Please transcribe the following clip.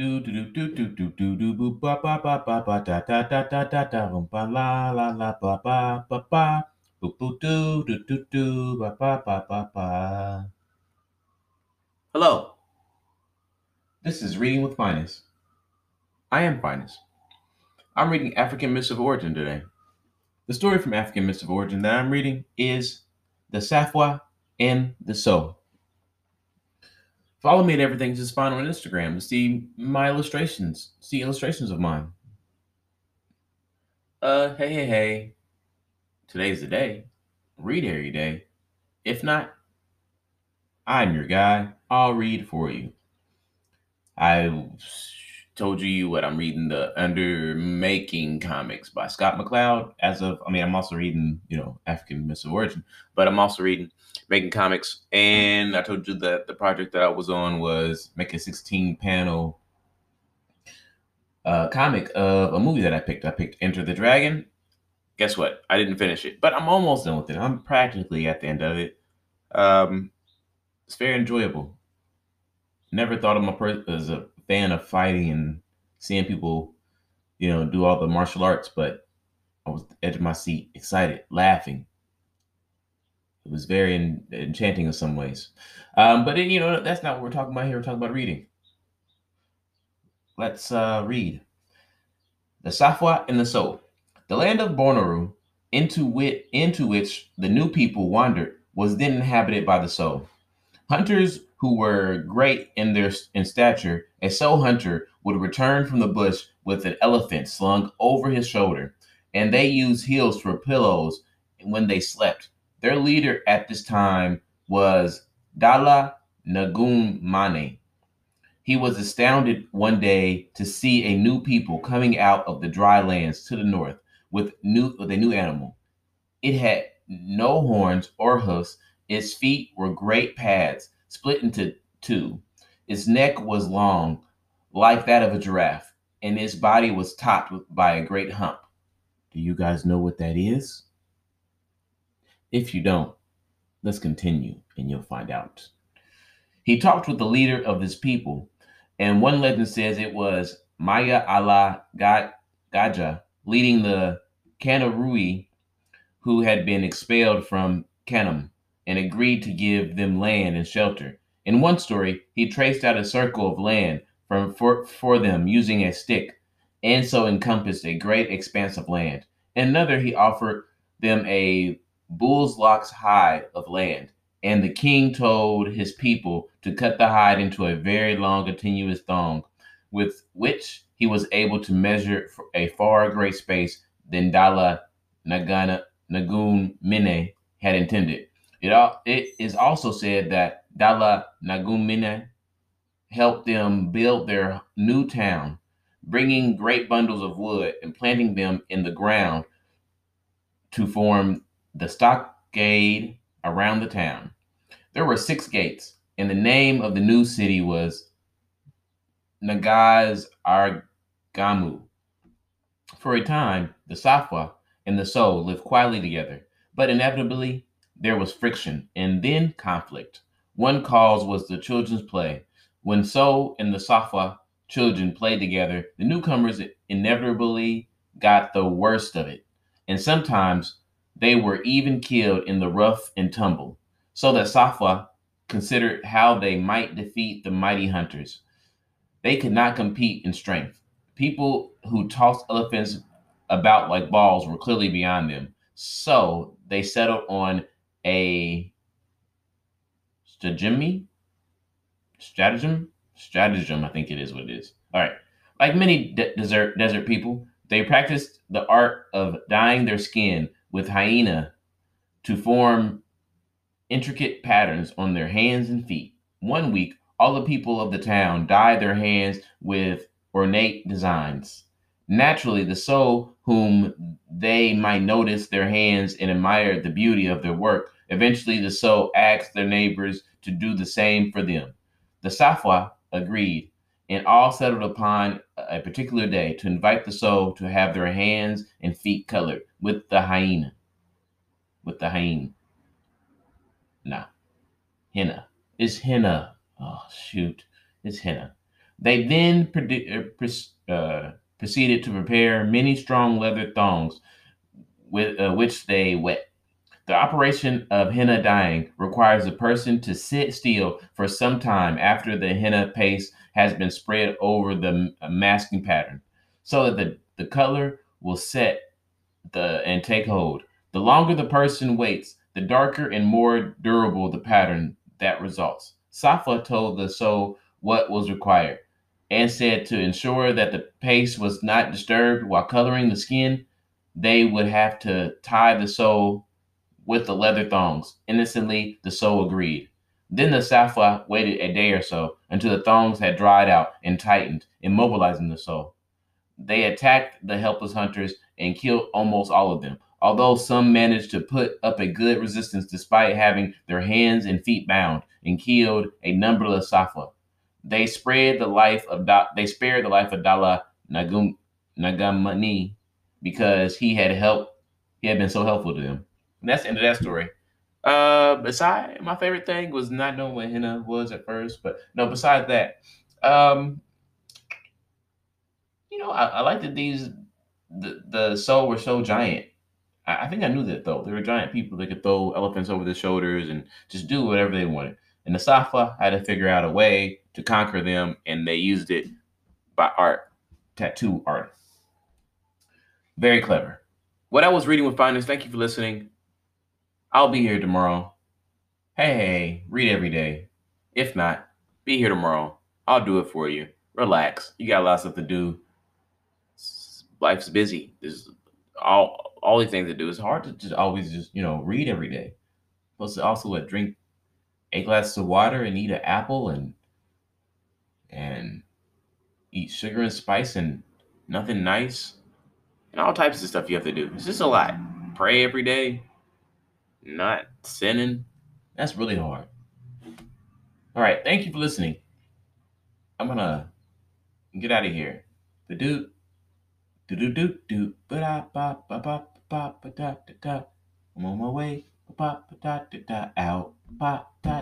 Do do do do do do do do ba ba ba ba ba da da da da da da boom ba la la la ba ba ba ba do do do do ba ba ba ba ba. Hello. This is Reading with Finest. I am Finest. I'm reading African Myths of Origin today. The story from African Myths of Origin that I'm reading is The Saifawa and the Sow. Follow me at Everything's Just Fine on Instagram to see my illustrations, see illustrations of mine. Uh, hey, hey, hey. Today's the day. Read every day. If not, I'm your guy. I'll read for you. I told you what I'm reading the Under Making comics by Scott McCloud. As of, I mean, I'm also reading, you know, African Myths of Origin, but I'm also reading making comics. And I told you that the project that I was on was make a 16 panel uh, comic of a movie that I picked. I picked Enter the Dragon. Guess what? I didn't finish it, but I'm almost done with it. I'm practically at the end of it. Um, it's very enjoyable. Never thought of myself as a fan of fighting and seeing people, you know, do all the martial arts, but I was edge of my seat, excited, laughing, it was very en- enchanting in some ways. Um, but it, you know, that's not what we're talking about here. We're talking about reading. Let's uh, read. The Saifawa and the Sow. The land of Bornoru, into, wit, into which the new people wandered, was then inhabited by the Sow. Hunters who were great in their in stature, a Sow hunter would return from the bush with an elephant slung over his shoulder, and they used heels for pillows when they slept. Their leader at this time was Dala Nagun Mane. He was astounded one day to see a new people coming out of the dry lands to the north with new with a new animal. It had no horns or hoofs. Its feet were great pads, split into two. Its neck was long, like that of a giraffe, and its body was topped by a great hump. Do you guys know what that is? If you don't, let's continue and you'll find out. He talked with the leader of his people, and one legend says it was Maya Allah Gaja leading the Kanuri who had been expelled from Kanem and agreed to give them land and shelter. In one story, he traced out a circle of land from for, for them using a stick, and so encompassed a great expanse of land. In another, he offered them a bull's locks hide of land. And the king told his people to cut the hide into a very long, continuous thong, with which he was able to measure a far greater space than Dala Nagana, Nagun Mine had intended. It, it is also said that Dala Nagun Mine helped them build their new town, bringing great bundles of wood and planting them in the ground to form the stockade around the town. There were six gates, and the name of the new city was Nagaz Argamu. For a time, the Saifawa and the Sow lived quietly together, but inevitably there was friction and then conflict. One cause was the children's play. When Sow and the Saifawa children played together, the newcomers inevitably got the worst of it, and sometimes they were even killed in the rough and tumble, so that Saifawa considered how they might defeat the mighty hunters. They could not compete in strength. People who tossed elephants about like balls were clearly beyond them. So they settled on a stratagem, stratagem, stratagem. I think it is what it is. All right. Like many de- desert desert people, they practiced the art of dyeing their skin with hyena to form intricate patterns on their hands and feet. One week, all the people of the town dyed their hands with ornate designs. Naturally, the Sow, whom they might notice their hands and admire the beauty of their work, eventually the Sow asked their neighbors to do the same for them. The Saifawa agreed, and all settled upon a particular day to invite the Sow to have their hands and feet colored with the hyena. With the hyena. No. Henna. It's henna. Oh, shoot. It's henna. They then predi- uh, uh, proceeded to prepare many strong leather thongs, with uh, which they wet. The operation of henna dyeing requires a person to sit still for some time after the henna paste has been spread over the uh, masking pattern, so that the, the color will set the and take hold. The longer the person waits, the darker and more durable the pattern that results. Safa told the soul what was required and said to ensure that the paste was not disturbed while coloring the skin, they would have to tie the soul with the leather thongs. Innocently, the soul agreed. Then the Safa waited a day or so until the thongs had dried out and tightened, immobilizing the soul. They attacked the helpless hunters and killed almost all of them, although some managed to put up a good resistance despite having their hands and feet bound and killed a numberless Safa. They spared the life of da- they spared the life of Dala Nagum- Nagamani because he had helped he had been so helpful to them. And that's the end of that story. Uh, beside my favorite thing was not knowing what henna was at first, but no. Besides that, um, you know, I, I like that these the the soul were so giant. I, I think I knew that though. They were giant people that could throw elephants over their shoulders and just do whatever they wanted. And the Safa had to figure out a way to conquer them, and they used it by art, tattoo art. Very clever. What I was reading with finance. Thank you for listening. I'll be here tomorrow. Hey, hey, read every day. If not, be here tomorrow. I'll do it for you. Relax. You got lots of stuff to do. Life's busy. There's all all these things to do. It's hard to just always just you know read every day. Plus, also what drink eight glasses of water and eat an apple and and eat sugar and spice and nothing nice and all types of stuff you have to do. It's just a lot. Pray every day not sinning. That's really hard. All right. Thank you for listening. I'm going to get out of here. The dude. Do do do do ba ba ba ba ba ba da da da. I'm on my way. Ba ba da da da out. Ba da